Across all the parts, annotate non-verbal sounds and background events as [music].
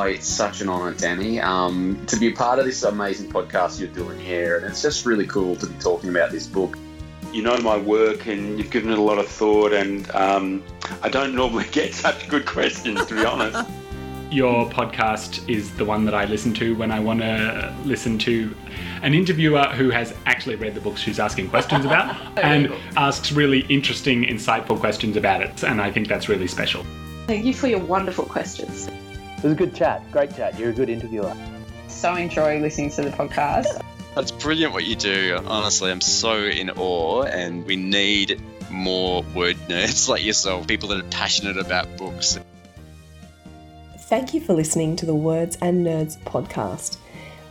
It's such an honour, Danny, um, to be a part of this amazing podcast you're doing here. And it's just really cool to be talking about this book. You know my work and you've given it a lot of thought, and um, I don't normally [laughs] get such good questions, to be honest. [laughs] Your podcast is the one that I listen to when I want to listen to an interviewer who has actually read the books she's asking questions about [laughs] and asks really interesting, insightful questions about it. And I think that's really special. Thank you for your wonderful questions. It was a good chat. Great chat. You're a good interviewer. So enjoy listening to the podcast. That's brilliant what you do. Honestly, I'm so in awe, and we need more word [laughs] nerds like yourself, people that are passionate about books. Thank you for listening to the Words and Nerds podcast.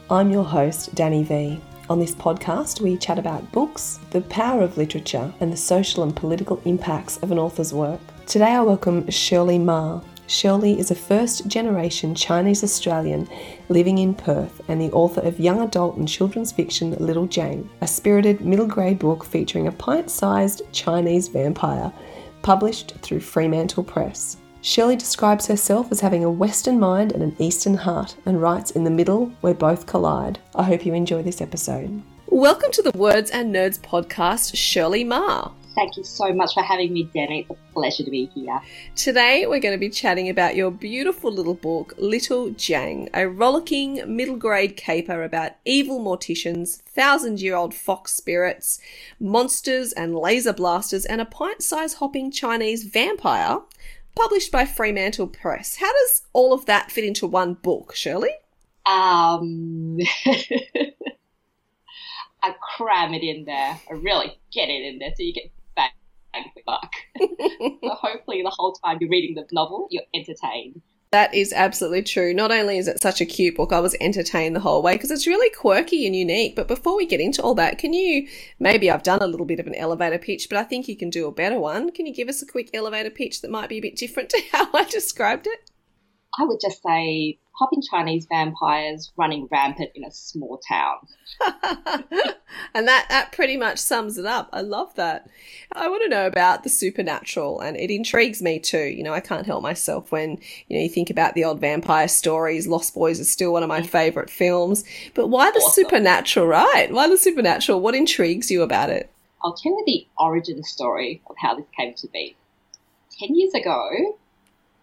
I'm your host, Danny V. On this podcast, we chat about books, the power of literature, and the social and political impacts of an author's work. Today, I welcome Shirley Marr. Shirley is a first generation Chinese Australian living in Perth and the author of young adult and children's fiction Little Jiang, a spirited middle grade book featuring a pint sized Chinese vampire, published through Fremantle Press. Shirley describes herself as having a Western mind and an Eastern heart and writes in the middle where both collide. I hope you enjoy this episode. Welcome to the Words and Nerds podcast, Shirley Marr. Thank you so much for having me, Danny. It's a pleasure to be here. Today, we're going to be chatting about your beautiful little book, Little Jiang, a rollicking middle grade caper about evil morticians, thousand year old fox spirits, monsters and laser blasters, and a pint size hopping Chinese vampire, published by Fremantle Press. How does all of that fit into one book, Shirley? Um, [laughs] I cram it in there. I really get it in there so you get bang buck. [laughs] so hopefully the whole time you're reading the novel, you're entertained. That is absolutely true. Not only is it such a cute book, I was entertained the whole way because it's really quirky and unique. But before we get into all that, can you maybe I've done a little bit of an elevator pitch, but I think you can do a better one. Can you give us a quick elevator pitch that might be a bit different to [laughs] how I described it? I would just say hopping Chinese vampires running rampant in a small town. [laughs] and that, that pretty much sums it up. I love that. I want to know about the supernatural and it intrigues me too. You know, I can't help myself when, you know, you think about the old vampire stories. Lost Boys is still one of my favorite films. But why the awesome. supernatural, right? Why the supernatural? What intrigues you about it? I'll tell you the origin story of how this came to be. Ten years ago,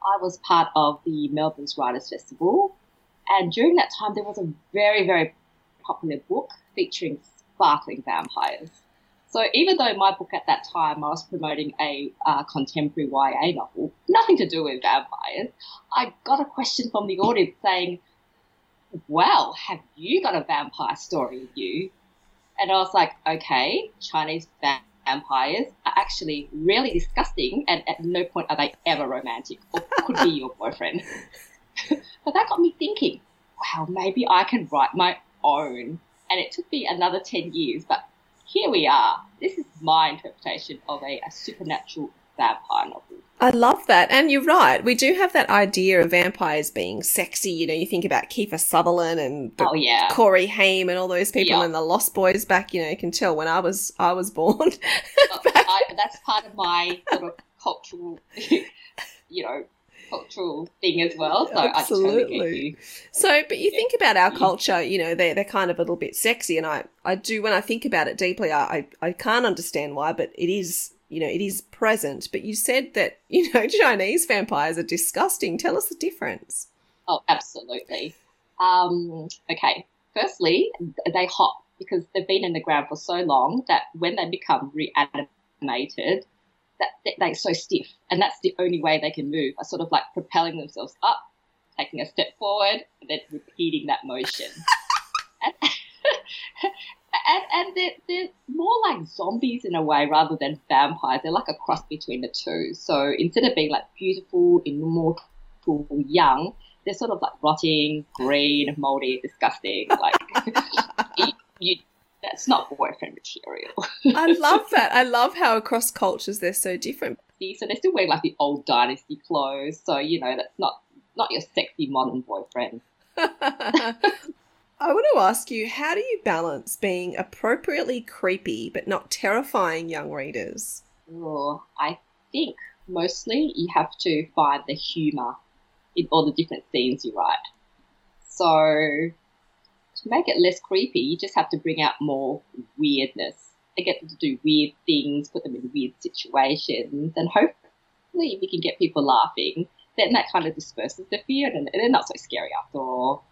I was part of the Melbourne's Writers Festival, and during that time, there was a very, very popular book featuring sparkling vampires. So even though my book at that time, I was promoting a uh, contemporary YA novel, nothing to do with vampires, I got a question from the audience saying, well, have you got a vampire story you? And I was like, okay, Chinese vampires vampires are actually really disgusting and at no point are they ever romantic or could be your boyfriend. [laughs] but that got me thinking, wow, maybe I can write my own. And it took me another 10 years, but here we are. This is my interpretation of a, a supernatural vampire novel. I love that. And you're right. We do have that idea of vampires being sexy. You know, you think about Kiefer Sutherland and oh, yeah. Corey Haim and all those people and the Lost Boys back, you know, you can tell when I was I was born. Oh, [laughs] I, that's part of my sort of cultural [laughs] you know, cultural thing as well. So Absolutely. Totally so, but you yeah. think about our mm. culture, you know, they're, they're kind of a little bit sexy. And I, I do, when I think about it deeply, I, I, I can't understand why, but it is you know, it is present. But you said that, [laughs] you know, Chinese vampires are disgusting. Tell us the difference. Oh, absolutely. Um, okay. Firstly, they hop because they've been in the ground for so long that when they become reanimated, that they're so stiff, and that's the only way they can move. Are sort of like propelling themselves up, taking a step forward, and then repeating that motion. and, [laughs] [laughs] and, and they're, they're more like zombies in a way rather than vampires. They're like a cross between the two. So instead of being like beautiful, immortal, young, they're sort of like rotting, green, moldy, disgusting. Like [laughs] you, you, that's not boyfriend material. I [laughs] love that. I love how across cultures they're so different. So they're still wearing like the old dynasty clothes. So you know that's not not your sexy modern boyfriend. [laughs] I want to ask you, how do you balance being appropriately creepy but not terrifying young readers? Oh, I think mostly you have to find the humour in all the different scenes you write. So to make it less creepy, you just have to bring out more weirdness. I get them to do weird things, put them in weird situations, and hopefully we can get people laughing. Then that kind of disperses the fear, and they're not so scary after all.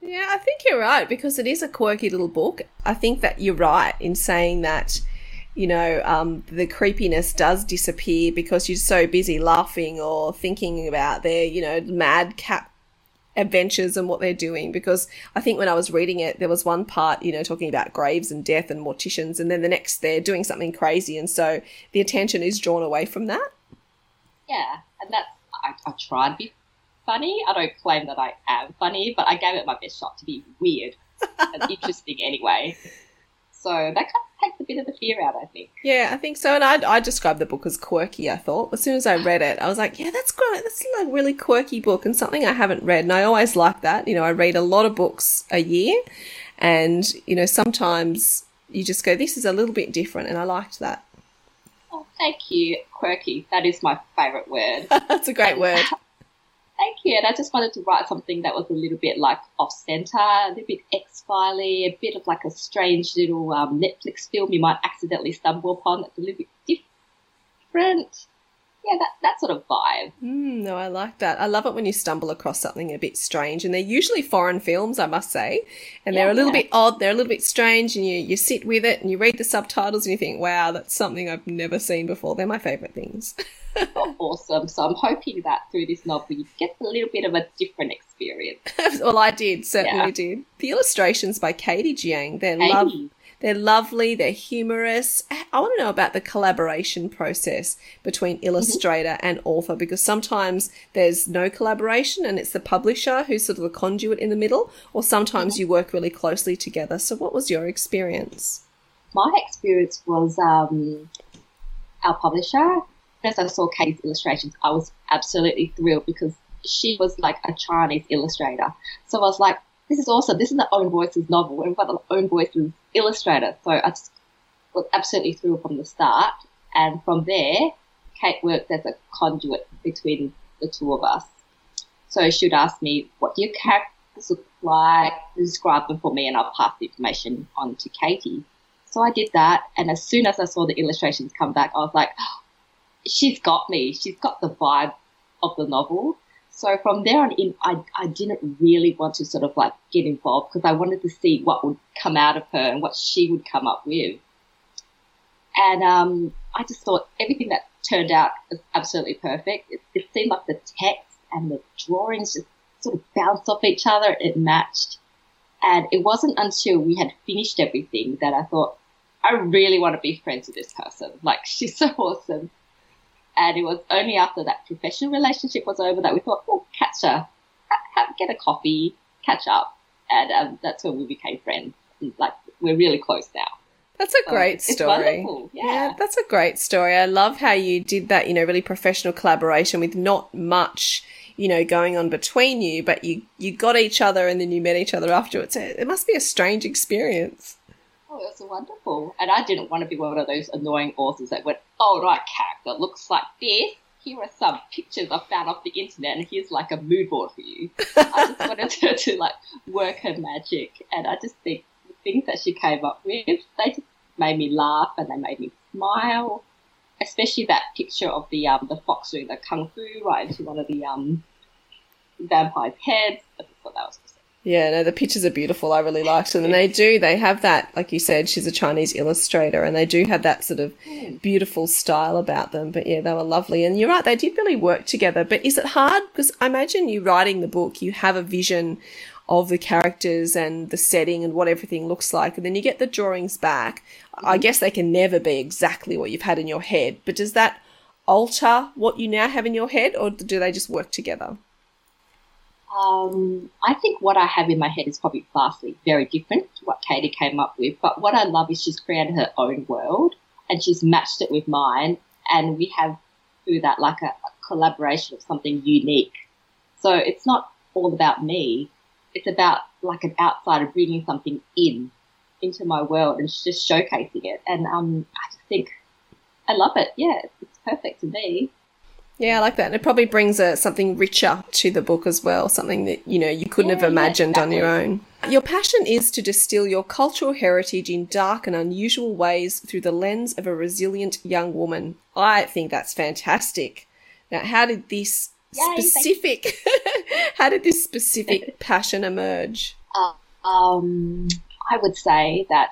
Yeah, I think you're right because it is a quirky little book. I think that you're right in saying that, you know, um, the creepiness does disappear because you're so busy laughing or thinking about their, you know, madcap adventures and what they're doing. Because I think when I was reading it, there was one part, you know, talking about graves and death and morticians, and then the next they're doing something crazy, and so the attention is drawn away from that. Yeah, and that's I, I try to be funny. I don't claim that I am funny, but I gave it my best shot to be weird and [laughs] interesting anyway. So that kind of takes a bit of the fear out, I think. Yeah, I think so. And I, I described the book as quirky, I thought. As soon as I [laughs] read it, I was like, yeah, that's great. That's a really quirky book and something I haven't read. And I always like that. You know, I read a lot of books a year. And, you know, sometimes you just go, this is a little bit different. And I liked that. Oh, thank you. Quirky. That is my favourite word. [laughs] that's a great word. Thank you. And I just wanted to write something that was a little bit like off center, a little bit X Filey, a bit of like a strange little um, Netflix film you might accidentally stumble upon that's a little bit different. Yeah, that, that sort of vibe. Mm, no, I like that. I love it when you stumble across something a bit strange, and they're usually foreign films, I must say, and they're a little yeah. bit odd. They're a little bit strange, and you you sit with it and you read the subtitles and you think, wow, that's something I've never seen before. They're my favorite things. awesome. So I'm hoping that through this novel you get a little bit of a different experience. [laughs] well, I did certainly Yeah. did. The illustrations by Katie Jiang, they're Hey. love. They're lovely. They're humorous. I want to know about the collaboration process between illustrator and author because sometimes there's no collaboration and it's the publisher who's sort of the conduit in the middle, or sometimes you work really closely together. So, what was your experience? My experience was um, our publisher. As I saw Katie's illustrations, I was absolutely thrilled because she was like a Chinese illustrator. So I was like, this is awesome. This is the Own Voices novel. We've got the Own Voices illustrator. So I just was absolutely thrilled from the start. And from there, Kate worked as a conduit between the two of us. So she would ask me, what do your characters look like? Describe them for me and I'll pass the information on to Katie. So I did that. And as soon as I saw the illustrations come back, I was like, oh, she's got me. She's got the vibe of the novel. So from there on in, I, I didn't really want to sort of like get involved because I wanted to see what would come out of her and what she would come up with. And um, I just thought everything that turned out was absolutely perfect. It, it seemed like the text and the drawings just sort of bounced off each other. It matched. And it wasn't until we had finished everything that I thought, I really want to be friends with this person. Like, she's so [laughs] awesome. And it was only after that professional relationship was over that we thought, oh, catch up, get a coffee, catch up. And um, that's when we became friends. Like, we're really close now. That's a So great it's story. wonderful, yeah. that's a great story. I love how you did that, you know, really professional collaboration with not much, you know, going on between you, but you you got each other and then you met each other afterwards. It must be a strange experience. Oh, it was wonderful. And I didn't want to be one of those annoying authors that went, oh, right, character looks like this. Here are some pictures I found off the internet, and here's like a mood board for you. I just wanted [laughs] her to like work her magic, and I just think the things that she came up with, they just made me laugh and they made me smile. Especially that picture of the um the fox doing the kung fu right into one of the um vampire's heads. I just thought that was Yeah, no, the pictures are beautiful. I really liked them. And they do, they have that, like you said, she's a Chinese illustrator, and they do have that sort of beautiful style about them. But yeah, they were lovely. And you're right, they did really work together. But is it hard? Because I imagine you writing the book, you have a vision of the characters and the setting and what everything looks like. And then you get the drawings back. I mm-hmm. guess they can never be exactly what you've had in your head. But does that alter what you now have in your head, or do they just work together? Um, I think what I have in my head is probably vastly very different to what Katie came up with. But what I love is she's created her own world and she's matched it with mine, and we have through that like a, a collaboration of something unique. So it's not all about me; it's about like an outsider bringing something in into my world and just showcasing it. And um, I just think I love it. Yeah, it's perfect to me. Yeah, I like that. And it probably brings a, something richer to the book as well, something that, you know, you couldn't Yeah, have yeah, imagined on your own. Your passion is to distill your cultural heritage in dark and unusual ways through the lens of a resilient young woman. I think that's fantastic. Now, how did this Yay, specific [laughs] how did this specific [laughs] passion emerge? Um, I would say that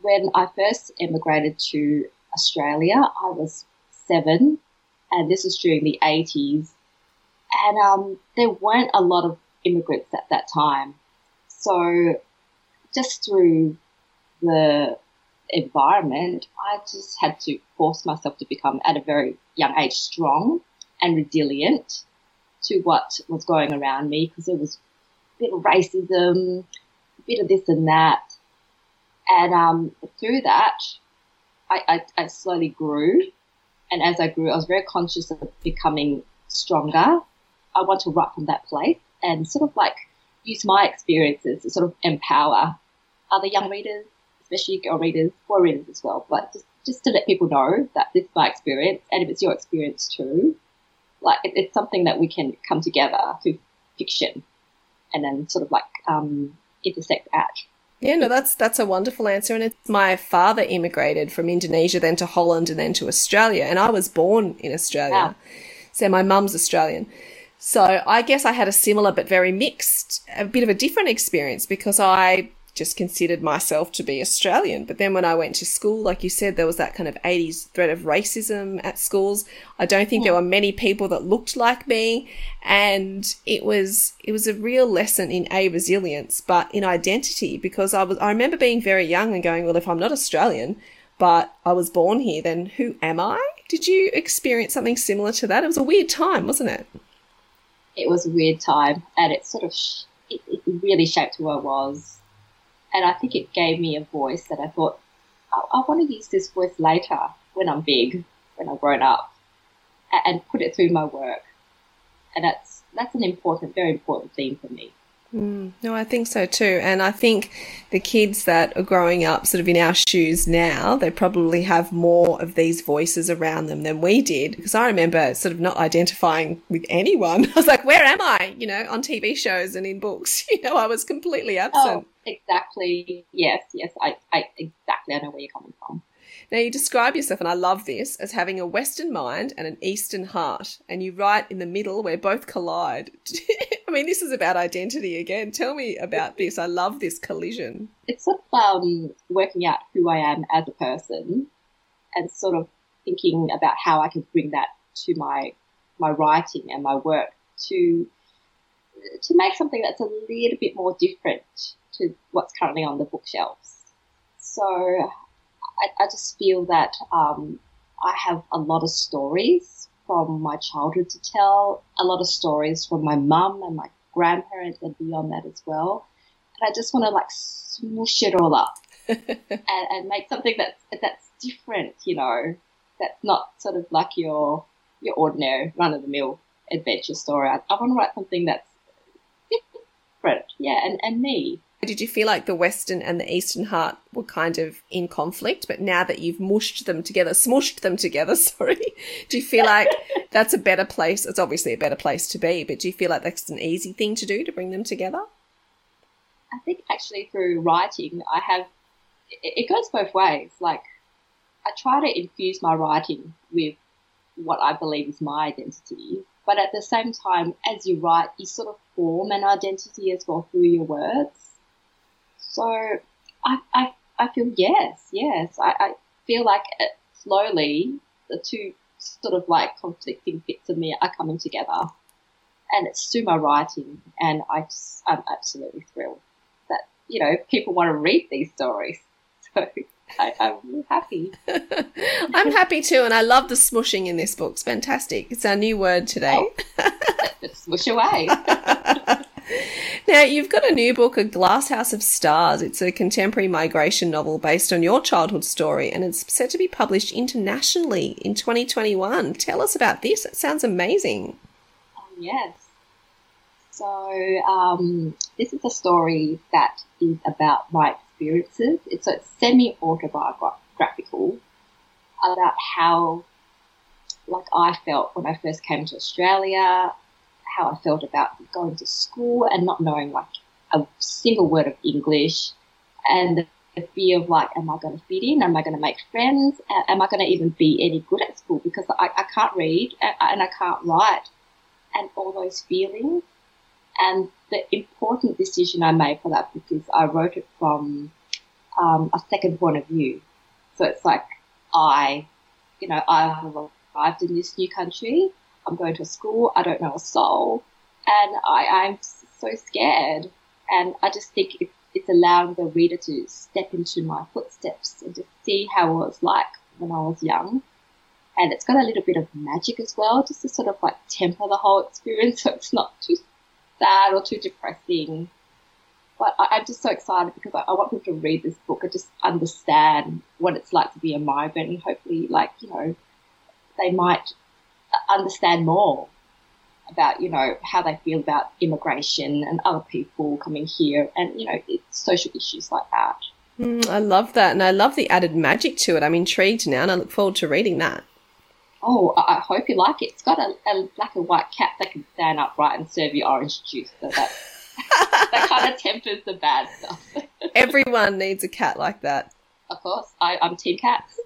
when I first emigrated to Australia, I was seven, and this was during the 80s. And um, there weren't a lot of immigrants at that time. So, just through the environment, I just had to force myself to become, at a very young age, strong and resilient to what was going around me because there was a bit of racism, a bit of this and that. And um, through that, I, I, I slowly grew. And as I grew, I was very conscious of becoming stronger. I want to write from that place and sort of like use my experiences to sort of empower other young readers, especially girl readers, boy readers as well. But just, just to let people know that this is my experience, and if it's your experience too, like it, it's something that we can come together through fiction, and then sort of like um, intersect at. Yeah, no, that's that's a wonderful answer. And it's my father immigrated from Indonesia, then to Holland, and then to Australia. And I was born in Australia. Wow. So my mum's Australian. So I guess I had a similar but very mixed, a bit of a different experience because I just considered myself to be Australian. But then when I went to school, like you said, there was that kind of 80s threat of racism at schools. I don't think there hmm. were many people that looked like me. And it was, it was a real lesson in a resilience, but in identity because I was, I remember being very young and going, well, if I'm not Australian, but I was born here, then who am I? Did you experience something similar to that? It was a weird time, wasn't it? it was a weird time and it sort of sh- it, it really shaped who I was and I think it gave me a voice that I thought I, I want to use this voice later when I'm big when I've grown up and, and put it through my work and that's that's an important very important theme for me Mm, no, I think so too. And I think the kids that are growing up sort of in our shoes now, they probably have more of these voices around them than we did. Because I remember sort of not identifying with anyone. [laughs] I was like, where am I? You know, on TV shows and in books. [laughs] You know, I was completely absent. oh exactly yes yes I, I exactly I know where you're coming from Now, you describe yourself, and I love this, as having a Western mind and an Eastern heart. And you write in the middle where both collide. [laughs] I mean, this is about identity again. Tell me about this. I love this collision. it's sort of um, working out who I am as a person and sort of thinking about how I can bring that to my my writing and my work to to make something that's a little bit more different to what's currently on the bookshelves. So I, I just feel that um, I have a lot of stories from my childhood to tell, a lot of stories from my mum and my grandparents and beyond that as well. And I just want to like smoosh it all up [laughs] and, and make something that's that's different, you know, that's not sort of like your your ordinary run of the mill adventure story. I, I want to write something that's different, yeah, and, and me. Did you feel like the Western and the Eastern heart were kind of in conflict, but now that you've mushed them together, smushed them together, [laughs] sorry, do you feel like that's a better place? It's obviously a better place to be, but do you feel like that's an easy thing to do to bring them together? I think actually through writing, I have it, it goes both ways. Like I try to infuse my writing with what I believe is my identity, but at the same time, as you write, you sort of form an identity as well through your words. So I, I, I feel yes, yes. I, I feel like it, slowly the two sort of like conflicting bits of me are coming together. And it's through my writing, and I just, I'm absolutely thrilled that, you know, people want to read these stories. [laughs] So I, I'm happy. [laughs] I'm happy too, and I love the smushing in this book. It's fantastic. It's our new word today. Oh. [laughs] Just swish away. Now, you've got a new book, A Glass House of Stars. It's a contemporary migration novel based on your childhood story, and it's set to be published internationally in 2021. Tell us about this. It sounds amazing. Um, yes. So um, this is a story that is about my experiences. It's a semi-autobiographical about how like I felt when I first came to Australia, how I felt about going to school and not knowing like a single word of English, and the, fear of like, am I going to fit in? Am I going to make friends? Am I going to even be any good at school because I, I can't read and I can't write, and all those feelings. And the important decision I made for that is I wrote it from um, a second point of view. So it's like I, you know, I have arrived in this new country. I'm going to school. I don't know a soul, and I, I'm so scared. And I just think it's, it's allowing the reader to step into my footsteps and to see how it was like when I was young. And it's got a little bit of magic as well, just to sort of like temper the whole experience [laughs] so it's not too sad or too depressing. But I, am just so excited because I, I, want people to read this book and just understand what it's like to be a migrant and hopefully, like, you know, they might understand more about, you know, how they feel about immigration and other people coming here and, you know, social issues like that. Mm, I love that. And I love the added magic to it. I'm intrigued now and I look forward to reading that. Oh, I hope you like it. It's got a, a black and white cat that can stand upright and serve you orange juice. So that [laughs] that kind of tempers the bad stuff. [laughs] Everyone needs a cat like that. Of course, I, I'm team cats.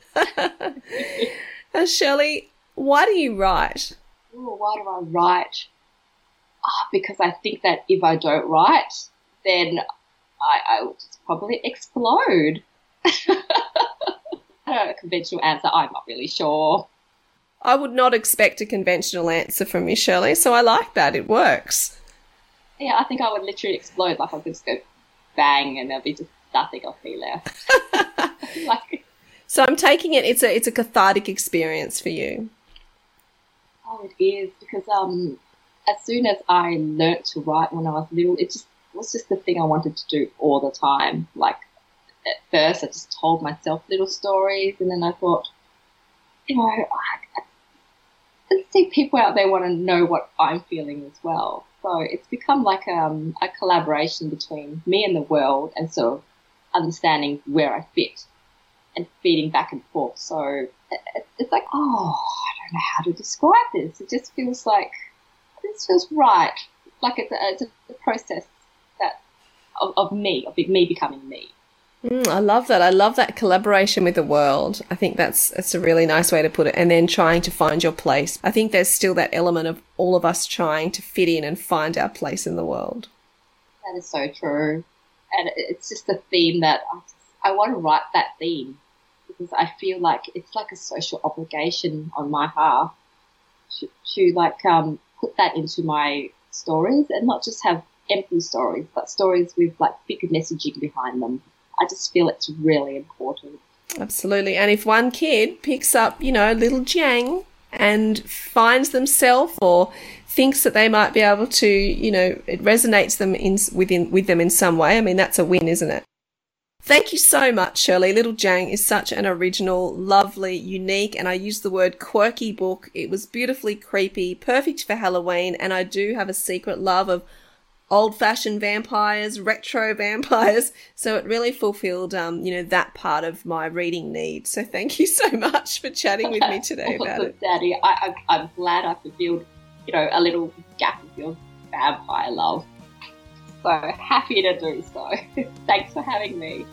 now, [laughs] Shirley, why do you write? Ooh, why do I write? Oh, because I think that if I don't write, then I, I will just probably explode. [laughs] a conventional answer. I'm not really sure. I would not expect a conventional answer from you, Shirley, so I like that. It works. Yeah, I think I would literally explode. Like I could just go bang and there'll be just nothing of me left. [laughs] [laughs] like, so I'm taking it it's a it's a cathartic experience for you. It is because um, as soon as I learnt to write when I was little, it just was just the thing I wanted to do all the time. Like at first, I just told myself little stories, and then I thought, you know, I, I see people out there want to know what I'm feeling as well. So it's become like um, a collaboration between me and the world, and sort of understanding where I fit and feeding back and forth. So it's like, oh, know how to describe this. It just feels like this feels right. Like it's a, it's a process that of, of me, of me becoming me. Mm, I love that. I love that collaboration with the world. I think that's that's a really nice way to put it. And then trying to find your place. I think there's still that element of all of us trying to fit in and find our place in the world. That is so true. And it's just a theme that I, I want to write that theme because I feel like it's like a social obligation on my half to, to like um, put that into my stories and not just have empty stories, but stories with like bigger messaging behind them. I just feel it's really important. Absolutely. And if one kid picks up, you know, little Jiang and finds themselves or thinks that they might be able to, you know, it resonates them in within with them in some way, I mean that's a win, isn't it? Thank you so much, Shirley. Little Jiang is such an original, lovely, unique, and I use the word quirky book. It was beautifully creepy, perfect for Halloween, and I do have a secret love of old fashioned vampires, retro [laughs] vampires. So it really fulfilled, um, you know, that part of my reading need. So thank you so [laughs] much for chatting with me today [laughs] about it. Danny, I, I'm glad I fulfilled, you know, a little gap of your vampire love. So [laughs] happy to do so. [laughs] Thanks for having me.